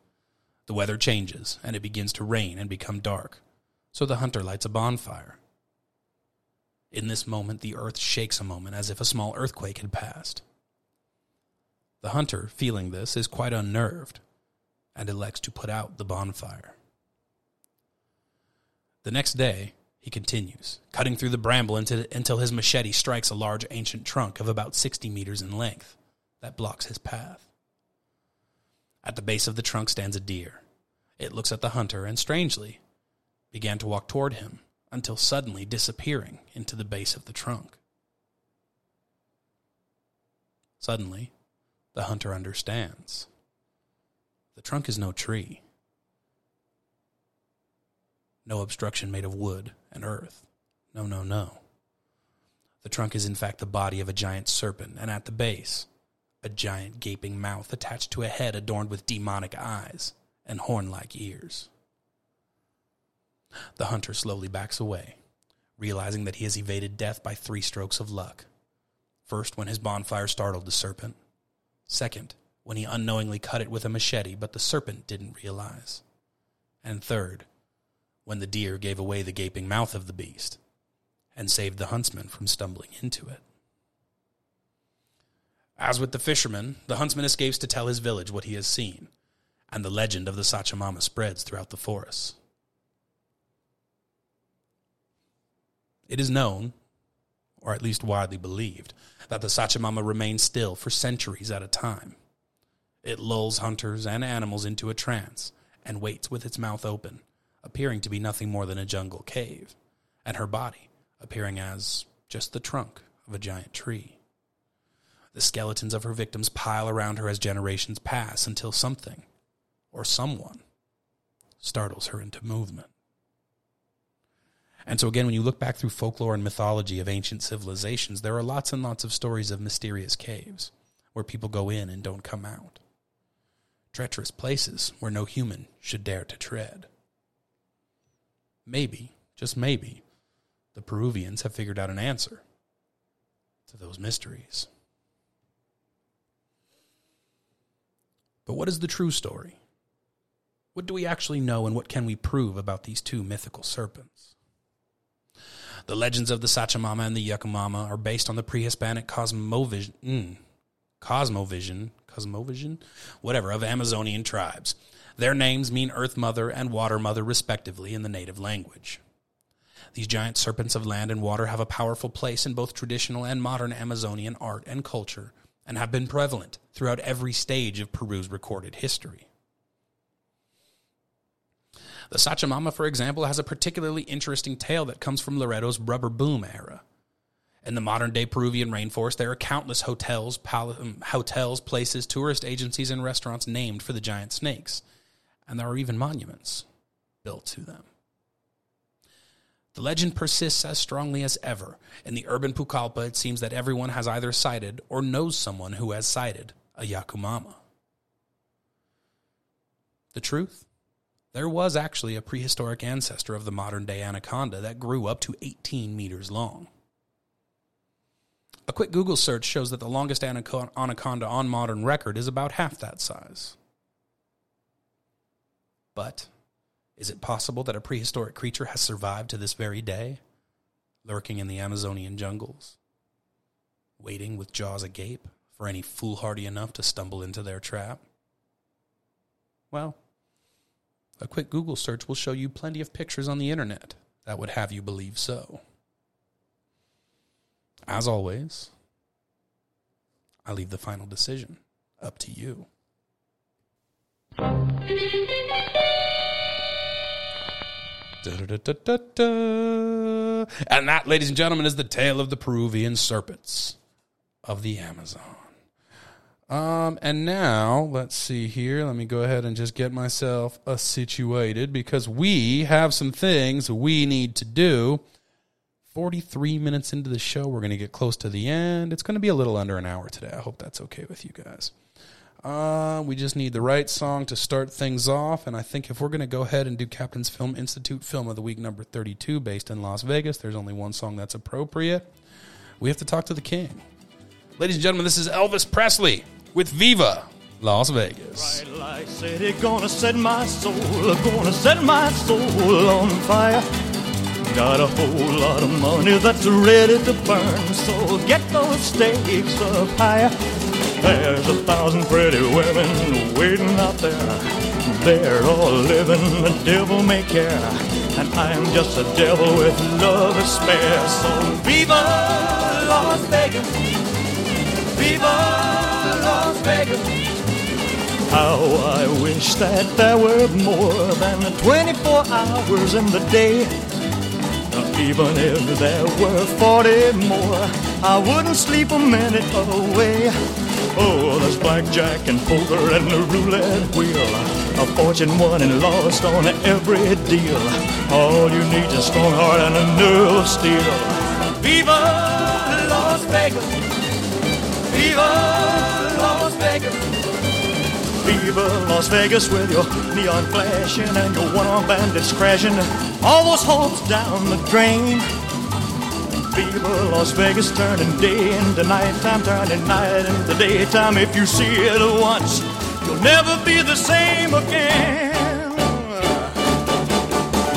The weather changes, and it begins to rain and become dark, so the hunter lights a bonfire. In this moment, the earth shakes a moment as if a small earthquake had passed. The hunter, feeling this, is quite unnerved and elects to put out the bonfire. The next day, he continues, cutting through the bramble until his machete strikes a large ancient trunk of about 60 meters in length that blocks his path. At the base of the trunk stands a deer. It looks at the hunter and, strangely, began to walk toward him until suddenly disappearing into the base of the trunk. Suddenly, the hunter understands. The trunk is no tree, no obstruction made of wood and earth. No, no, no. The trunk is in fact the body of a giant serpent, and at the base, a giant gaping mouth attached to a head adorned with demonic eyes and horn like ears. The hunter slowly backs away, realizing that he has evaded death by three strokes of luck. First, when his bonfire startled the serpent. Second, when he unknowingly cut it with a machete, but the serpent didn't realize. And third, when the deer gave away the gaping mouth of the beast and saved the huntsman from stumbling into it. As with the fisherman, the huntsman escapes to tell his village what he has seen, and the legend of the Sachamama spreads throughout the forests. It is known, or at least widely believed, that the Sachamama remains still for centuries at a time. It lulls hunters and animals into a trance and waits with its mouth open, appearing to be nothing more than a jungle cave, and her body appearing as just the trunk of a giant tree. The skeletons of her victims pile around her as generations pass until something, or someone, startles her into movement. And so, again, when you look back through folklore and mythology of ancient civilizations, there are lots and lots of stories of mysterious caves where people go in and don't come out. Treacherous places where no human should dare to tread. Maybe, just maybe, the Peruvians have figured out an answer to those mysteries. But what is the true story? What do we actually know and what can we prove about these two mythical serpents? The legends of the Sachamama and the Yakumama are based on the pre-Hispanic cosmovision, mm, cosmovision, cosmovision, whatever, of Amazonian tribes. Their names mean Earth Mother and Water Mother, respectively, in the native language. These giant serpents of land and water have a powerful place in both traditional and modern Amazonian art and culture, and have been prevalent throughout every stage of Peru's recorded history. The Sachamama, for example, has a particularly interesting tale that comes from Loreto's rubber boom era. In the modern day Peruvian rainforest, there are countless hotels, pal- um, hotels, places, tourist agencies, and restaurants named for the giant snakes, and there are even monuments built to them. The legend persists as strongly as ever. In the urban Pucallpa, it seems that everyone has either sighted or knows someone who has sighted a Yakumama. The truth? There was actually a prehistoric ancestor of the modern day anaconda that grew up to 18 meters long. A quick Google search shows that the longest anaconda on modern record is about half that size. But is it possible that a prehistoric creature has survived to this very day, lurking in the Amazonian jungles, waiting with jaws agape for any foolhardy enough to stumble into their trap? Well, a quick Google search will show you plenty of pictures on the internet that would have you believe so. As always, I leave the final decision up to you. And that, ladies and gentlemen, is the tale of the Peruvian serpents of the Amazon. Um, and now let's see here. Let me go ahead and just get myself situated because we have some things we need to do. 43 minutes into the show, we're going to get close to the end. It's going to be a little under an hour today. I hope that's okay with you guys. Uh, we just need the right song to start things off. And I think if we're going to go ahead and do Captain's Film Institute Film of the Week number 32, based in Las Vegas, there's only one song that's appropriate. We have to talk to the king. Ladies and gentlemen, this is Elvis Presley with Viva Las Vegas. Bright city gonna set my soul, gonna set my soul on fire. Got a whole lot of money that's ready to burn, so get those stakes up higher. There's a thousand pretty women waiting out there. They're all living the devil may care. And I'm just a devil with love to spare. So Viva Las Vegas! Viva Las Vegas! How I wish that there were more than 24 hours in the day. Even if there were 40 more, I wouldn't sleep a minute away. Oh, there's blackjack and poker and the roulette wheel. A fortune won and lost on every deal. All you need is a strong heart and a nerve of steel. Viva Las Vegas! Viva Las Vegas! Viva Las Vegas with your neon flashing and your one-armed bandits crashing. All those hopes down the drain. Viva Las Vegas turning day into nighttime, turning night into daytime. If you see it once, you'll never be the same again.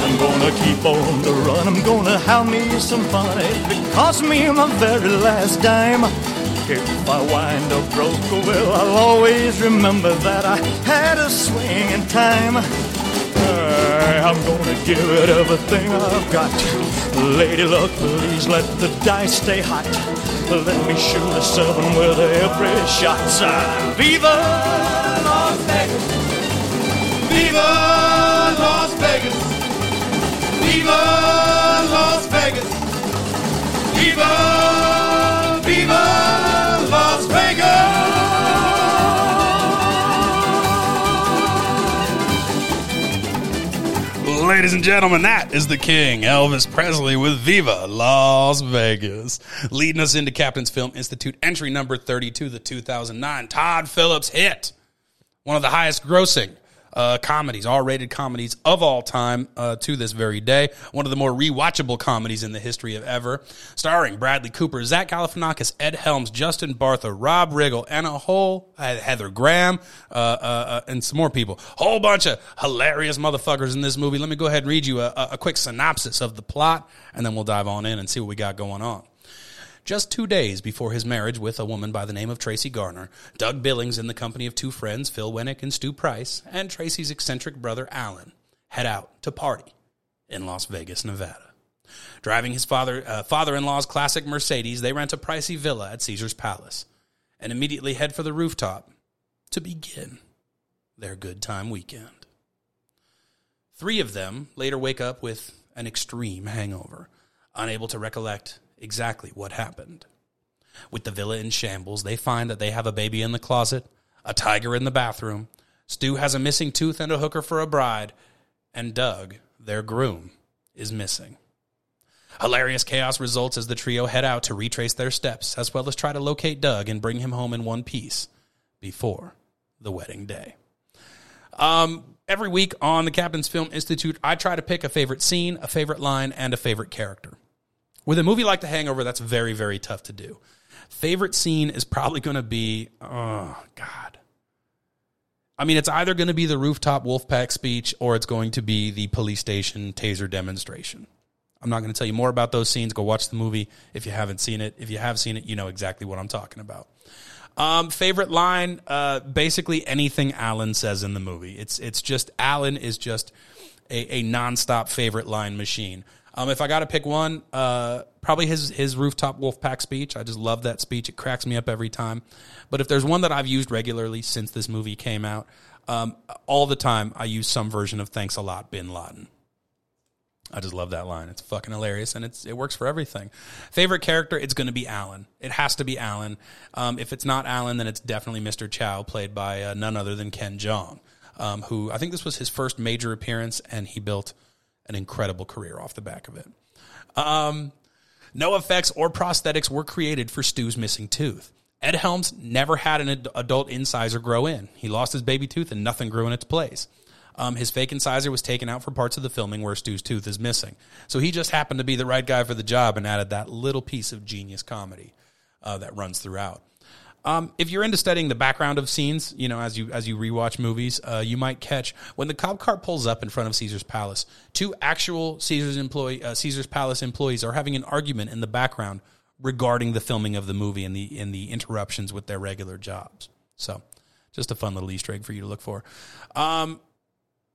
I'm gonna keep on the run. I'm gonna have me some fun. It costs me my very last dime, If I wind up broke, well, I'll always remember that I had a swing in time. I'm gonna give it everything I've got. Lady luck, please let the dice stay hot. Let me shoot a seven with every shot. Uh, Viva Las Vegas! Viva Las Vegas! Viva Las Vegas! Viva, Ladies and gentlemen, that is the king, Elvis Presley, with Viva Las Vegas. Leading us into Captain's Film Institute, entry number 32, the 2009 Todd Phillips hit. One of the highest grossing uh, comedies, R-rated comedies of all time uh, to this very day. One of the more rewatchable comedies in the history of ever. Starring Bradley Cooper, Zach Galifianakis, Ed Helms, Justin Bartha, Rob Riggle, and a whole uh, Heather Graham, uh, uh, and some more people. Whole bunch of hilarious motherfuckers in this movie. Let me go ahead and read you a, a quick synopsis of the plot, and then we'll dive on in and see what we got going on. Just two days before his marriage with a woman by the name of Tracy Garner, Doug Billings, in the company of two friends, Phil Wenneck and Stu Price, and Tracy's eccentric brother Alan, head out to party in Las Vegas, Nevada. Driving his father uh, father-in-law's classic Mercedes, they rent a pricey villa at Caesar's Palace and immediately head for the rooftop to begin their good time weekend. Three of them later wake up with an extreme hangover, unable to recollect exactly what happened. With the villa in shambles, they find that they have a baby in the closet, a tiger in the bathroom, Stu has a missing tooth and a hooker for a bride, and Doug, their groom, is missing. Hilarious chaos results as the trio head out to retrace their steps, as well as try to locate Doug and bring him home in one piece before the wedding day. Um, every week on the Captain's Film Institute, I try to pick a favorite scene, a favorite line, and a favorite character. With a movie like The Hangover, that's very, very tough to do. Favorite scene is probably going to be, oh, God. I mean, it's either going to be the rooftop Wolfpack speech or it's going to be the police station taser demonstration. I'm not going to tell you more about those scenes. Go watch the movie if you haven't seen it. If you have seen it, you know exactly what I'm talking about. Um, favorite line, uh, basically anything Alan says in the movie. It's it's just Alan is just a, a nonstop favorite line machine. Um, if I got to pick one, uh, probably his his rooftop Wolfpack speech. I just love that speech. It cracks me up every time. But if there's one that I've used regularly since this movie came out, um, all the time I use some version of "Thanks a lot, Bin Laden." I just love that line. It's fucking hilarious, and it's it works for everything. Favorite character? It's going to be Alan. It has to be Alan. Um, if it's not Alan, then it's definitely Mr. Chow, played by uh, none other than Ken Jeong, um, who I think this was his first major appearance, and he built an incredible career off the back of it. Um, no effects or prosthetics were created for Stu's missing tooth. Ed Helms never had an ad- adult incisor grow in. He lost his baby tooth and nothing grew in its place. Um, his fake incisor was taken out for parts of the filming where Stu's tooth is missing. So he just happened to be the right guy for the job and added that little piece of genius comedy uh, that runs throughout. Um, if you're into studying the background of scenes, you know, as you as you rewatch movies, uh, you might catch when the cop car pulls up in front of Caesar's Palace. Two actual Caesar's employee, uh, Caesar's Palace employees, are having an argument in the background regarding the filming of the movie and the and the interruptions with their regular jobs. So, just a fun little Easter egg for you to look for. Um,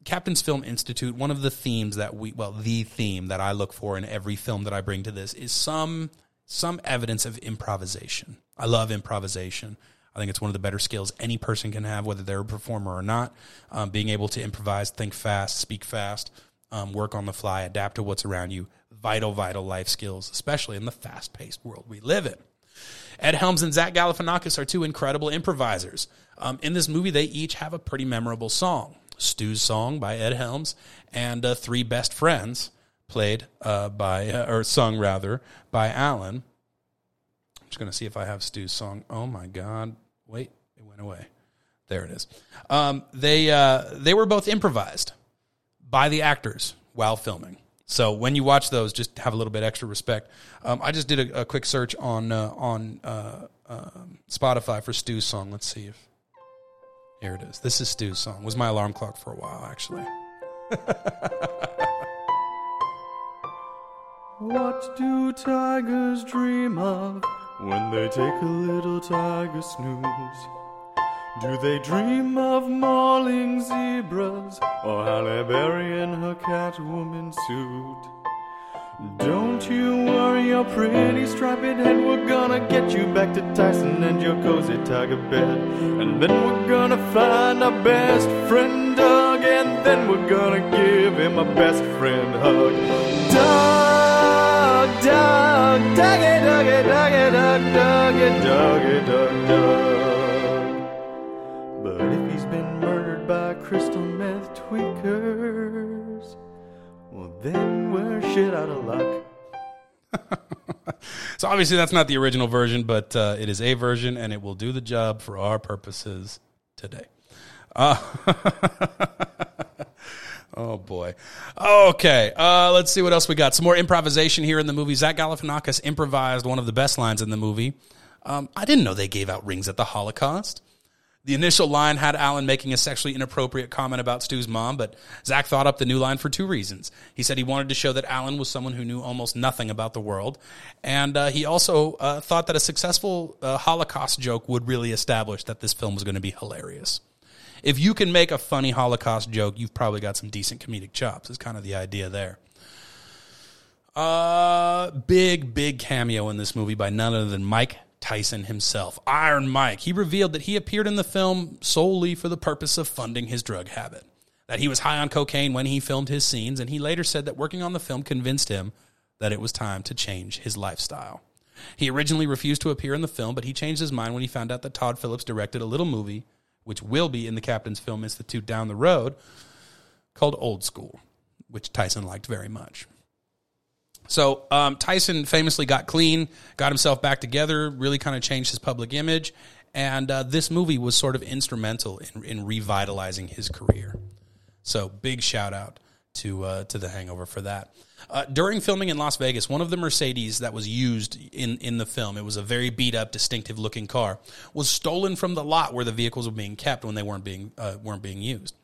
Captain's Film Institute. One of the themes that we, well, the theme that I look for in every film that I bring to this is some some evidence of improvisation. I love improvisation. I think it's one of the better skills any person can have, whether they're a performer or not. Um, being able to improvise, think fast, speak fast, um, work on the fly, adapt to what's around you. Vital, vital life skills, especially in the fast paced world we live in. Ed Helms and Zach Galifianakis are two incredible improvisers. Um, in this movie, they each have a pretty memorable song. Stu's song by Ed Helms and uh, Three Best Friends played uh, by, uh, or sung rather, by Alan. I'm just going to see if I have Stu's song. Oh my God. Wait, it went away. There it is. Um, they, uh, they were both improvised by the actors while filming. So when you watch those, just have a little bit extra respect. Um, I just did a, a quick search on uh, on uh, um, Spotify for Stu's song. Let's see if here it is. This is Stu's song. It was my alarm clock for a while, actually. <laughs> What do tigers dream of when they take a little tiger snooze? Do they dream of mauling zebras or Halle Berry in her Catwoman suit? Don't you worry your pretty striped head. We're gonna get you back to Tyson and your cozy tiger bed. And then we're gonna find our best friend Doug. And then we're gonna give him a best friend hug. Doug, Doug, Dougie, Dougie, Dougie, Doug, Dougie, Dougie, Doug, Doug. But if he's been murdered by crystal meth tweakers, well then we're shit out of luck. <laughs> So obviously that's not the original version, but uh, it is a version, and it will do the job for our purposes today. Uh, <laughs> oh boy. Okay, uh, let's see what else we got. Some more improvisation here in the movie. Zach Galifianakis improvised one of the best lines in the movie. Um, I didn't know they gave out rings at the Holocaust. The initial line had Alan making a sexually inappropriate comment about Stu's mom, but Zach thought up the new line for two reasons. He said he wanted to show that Alan was someone who knew almost nothing about the world, and uh, he also uh, thought that a successful uh, Holocaust joke would really establish that this film was going to be hilarious. If you can make a funny Holocaust joke, you've probably got some decent comedic chops. Is kind of the idea there. Uh, big, big cameo in this movie by none other than Mike Tyson himself, Iron Mike. He revealed that he appeared in the film solely for the purpose of funding his drug habit. That he was high on cocaine when he filmed his scenes, and he later said that working on the film convinced him that it was time to change his lifestyle. He originally refused to appear in the film, but he changed his mind when he found out that Todd Phillips directed a little movie, which will be in the Captain's Film Institute down the road, called Old School, which Tyson liked very much. So um, Tyson famously got clean, got himself back together, really kind of changed his public image, and uh, this movie was sort of instrumental in, in revitalizing his career. So big shout out to uh, to The Hangover for that. Uh, during filming in Las Vegas, one of the Mercedes that was used in, in the film, it was a very beat up, distinctive looking car, was stolen from the lot where the vehicles were being kept when they weren't being uh, weren't being used.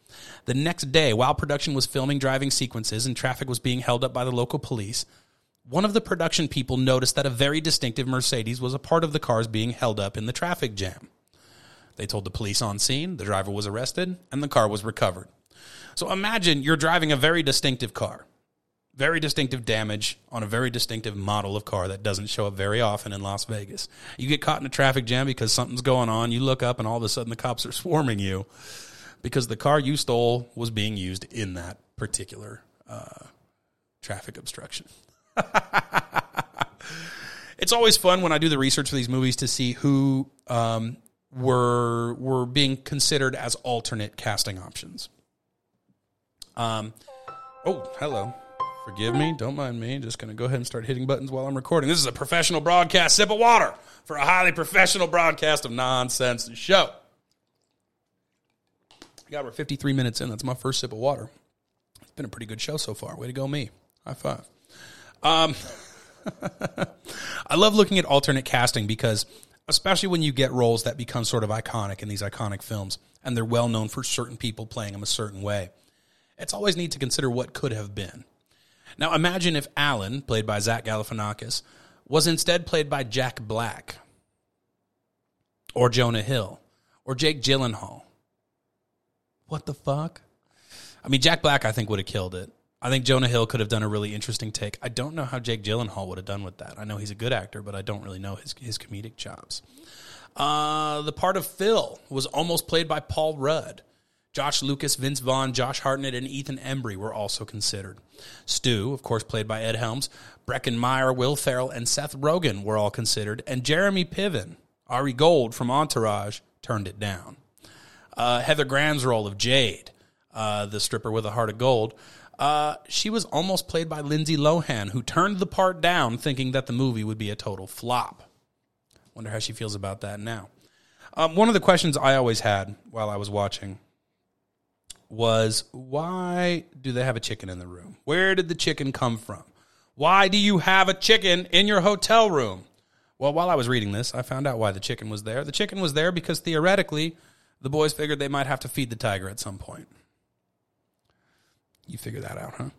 The next day, while production was filming driving sequences and traffic was being held up by the local police, one of the production people noticed that a very distinctive Mercedes was a part of the cars being held up in the traffic jam. They told the police on scene, the driver was arrested, and the car was recovered. So imagine you're driving a very distinctive car, very distinctive damage on a very distinctive model of car that doesn't show up very often in Las Vegas. You get caught in a traffic jam because something's going on, you look up, and all of a sudden the cops are <laughs> swarming you because the car you stole was being used in that particular uh, traffic obstruction. <laughs> it's always fun when I do the research for these movies to see who um, were were being considered as alternate casting options. Um, oh, hello. Forgive me. Don't mind me. Just going to go ahead and start hitting buttons while I'm recording. This is a professional broadcast. Sip of water for a highly professional broadcast of nonsense show. God, we're 53 minutes in. That's my first sip of water. It's been a pretty good show so far. Way to go, me. High five. Um, <laughs> I love looking at alternate casting because, especially when you get roles that become sort of iconic in these iconic films, and they're well known for certain people playing them a certain way, it's always neat to consider what could have been. Now, imagine if Alan, played by Zach Galifianakis, was instead played by Jack Black, or Jonah Hill, or Jake Gyllenhaal. What the fuck? I mean, Jack Black, I think, would have killed it. I think Jonah Hill could have done a really interesting take. I don't know how Jake Gyllenhaal would have done with that. I know he's a good actor, but I don't really know his his comedic chops. Uh, the part of Phil was almost played by Paul Rudd. Josh Lucas, Vince Vaughn, Josh Hartnett, and Ethan Embry were also considered. Stu, of course, played by Ed Helms, Breckin Meyer, Will Ferrell, and Seth Rogen were all considered, and Jeremy Piven, Ari Gold from Entourage, turned it down. Uh, Heather Graham's role of Jade, uh, the stripper with a heart of gold, uh, she was almost played by Lindsay Lohan, who turned the part down, thinking that the movie would be a total flop. Wonder how she feels about that now. Um, one of the questions I always had while I was watching was why do they have a chicken in the room? Where did the chicken come from? Why do you have a chicken in your hotel room? Well, while I was reading this, I found out why the chicken was there. The chicken was there because theoretically, the boys figured they might have to feed the tiger at some point. You figure that out, huh?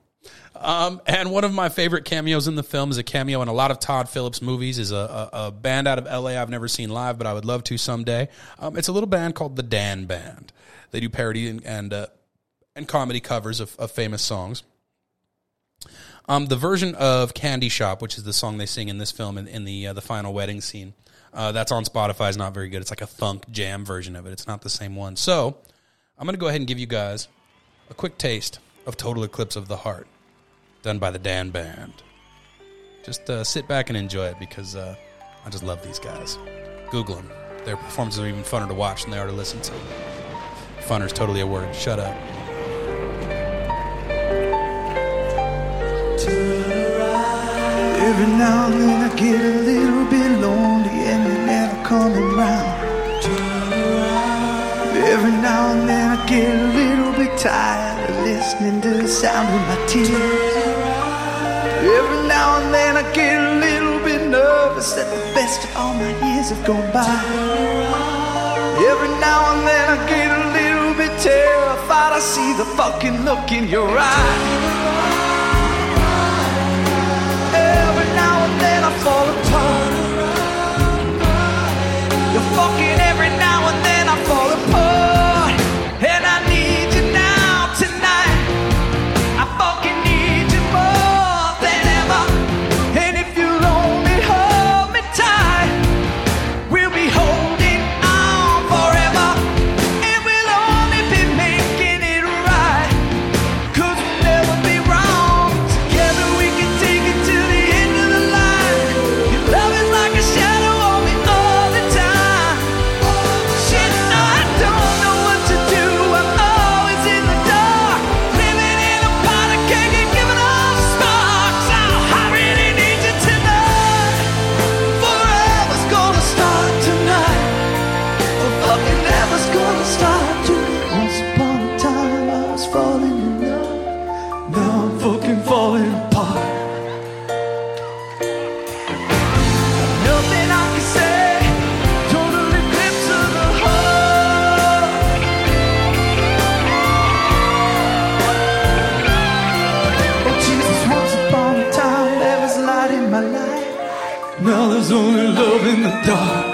Um, and one of my favorite cameos in the film is a cameo in a lot of Todd Phillips movies. Is a, a, a band out of L.A. I've never seen live, but I would love to someday. Um, it's a little band called the Dan Band. They do parody and and, uh, and comedy covers of, of famous songs. Um, the version of Candy Shop, which is the song they sing in this film in, in the uh, the final wedding scene, uh, that's on Spotify. is not very good. It's like a funk jam version of it. It's not the same one. So I'm going to go ahead and give you guys a quick taste of Total Eclipse of the Heart, done by the Dan Band. Just uh, sit back and enjoy it because uh, I just love these guys. Google them. Their performances are even funner to watch than they are to listen to. Funner's totally a word. Shut up. Every now and then I get a little bit lonely and never coming round. Every now and then I get a little bit tired of listening to the sound of my tears. Every now and then I get a little bit nervous that the best of all my years have gone by. Every now and then I get a little bit terrified. I see the fucking look in your eye. Fall apart. Now there's only love in the dark.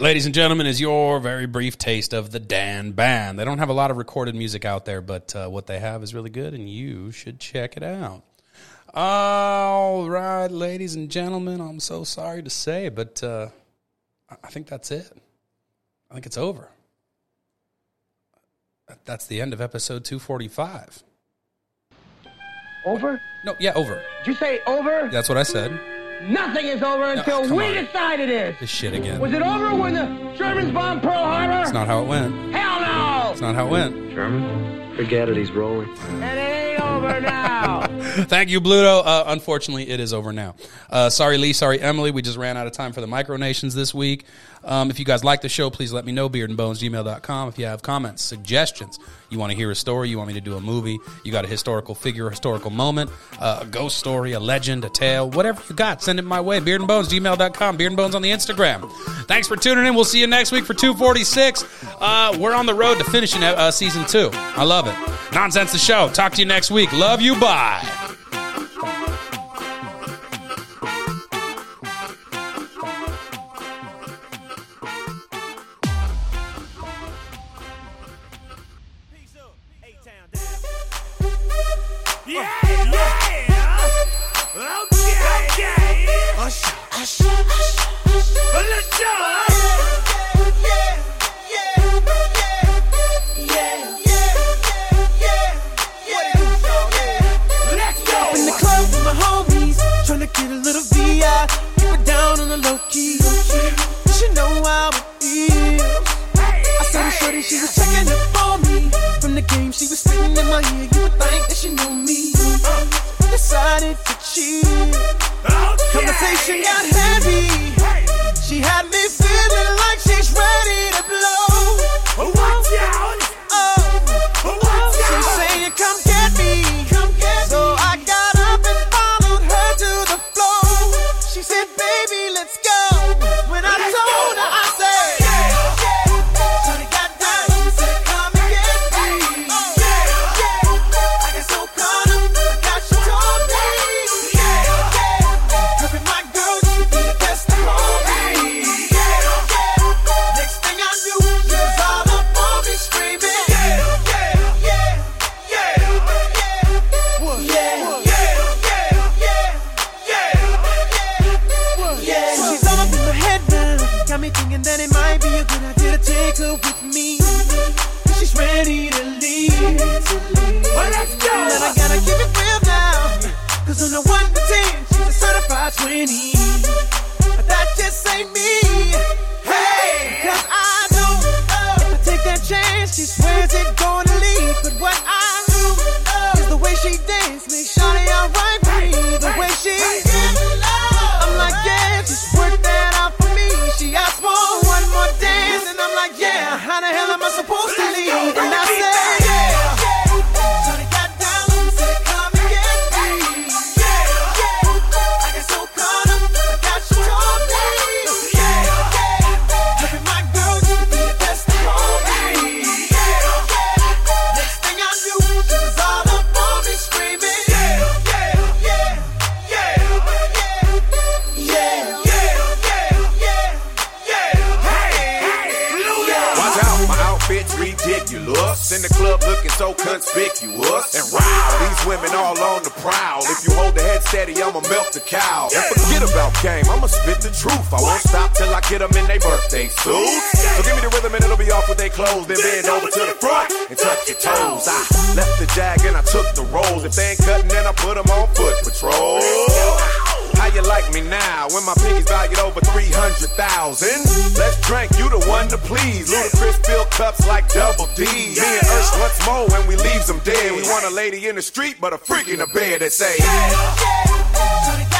That, ladies and gentlemen, is your very brief taste of the Dan Band. They don't have a lot of recorded music out there, but uh, what they have is really good, and you should check it out. All right, ladies and gentlemen, I'm so sorry to say, but uh, I- I think that's it. I think it's over. That's the end of episode 245. Over? No, yeah, over. Did you say over? That's what I said. Nothing is over until come we on. decide it is. This shit again. Was it over when the Germans bombed Pearl Harbor? That's not how it went. Hell no! That's not how it went. Sherman? Forget it, he's rolling. And it ain't over now. <laughs> Thank you, Bluto. Uh, unfortunately, it is over now. Uh, sorry, Lee. Sorry, Emily. We just ran out of time for the micronations this week. Um, if you guys like the show, please let me know. Beardandbones.gmail.com. If you have comments, suggestions, you want to hear a story, you want me to do a movie, you got a historical figure, a historical moment, uh, a ghost story, a legend, a tale, whatever you got, send it my way. Beardandbones.gmail.com. Beard and Bones on the Instagram. Thanks for tuning in. We'll see you next week for 246. Uh, we're on the road to finishing uh, season two. I love it. Nonsense the show. Talk to you next week. Love you. Bye. She was spitting in my ear. You would think that she knew me. Decided to cheat. Conversation got heavy. The cow. And forget about game, I'ma spit the truth. I won't stop till I get them in their birthday suits. So give me the rhythm and it'll be off with their clothes. Then bend over to the front and touch your toes. I left the jag and I took the rolls. If they ain't cutting, then I put them on foot patrol. How you like me now when my pinky's valued over 300,000? Let's drink, you the one to please. Ludacris fill cups like double D. Me and Ush once more when we leaves them dead. We want a lady in the street, but a freak in the bed that say, to the down.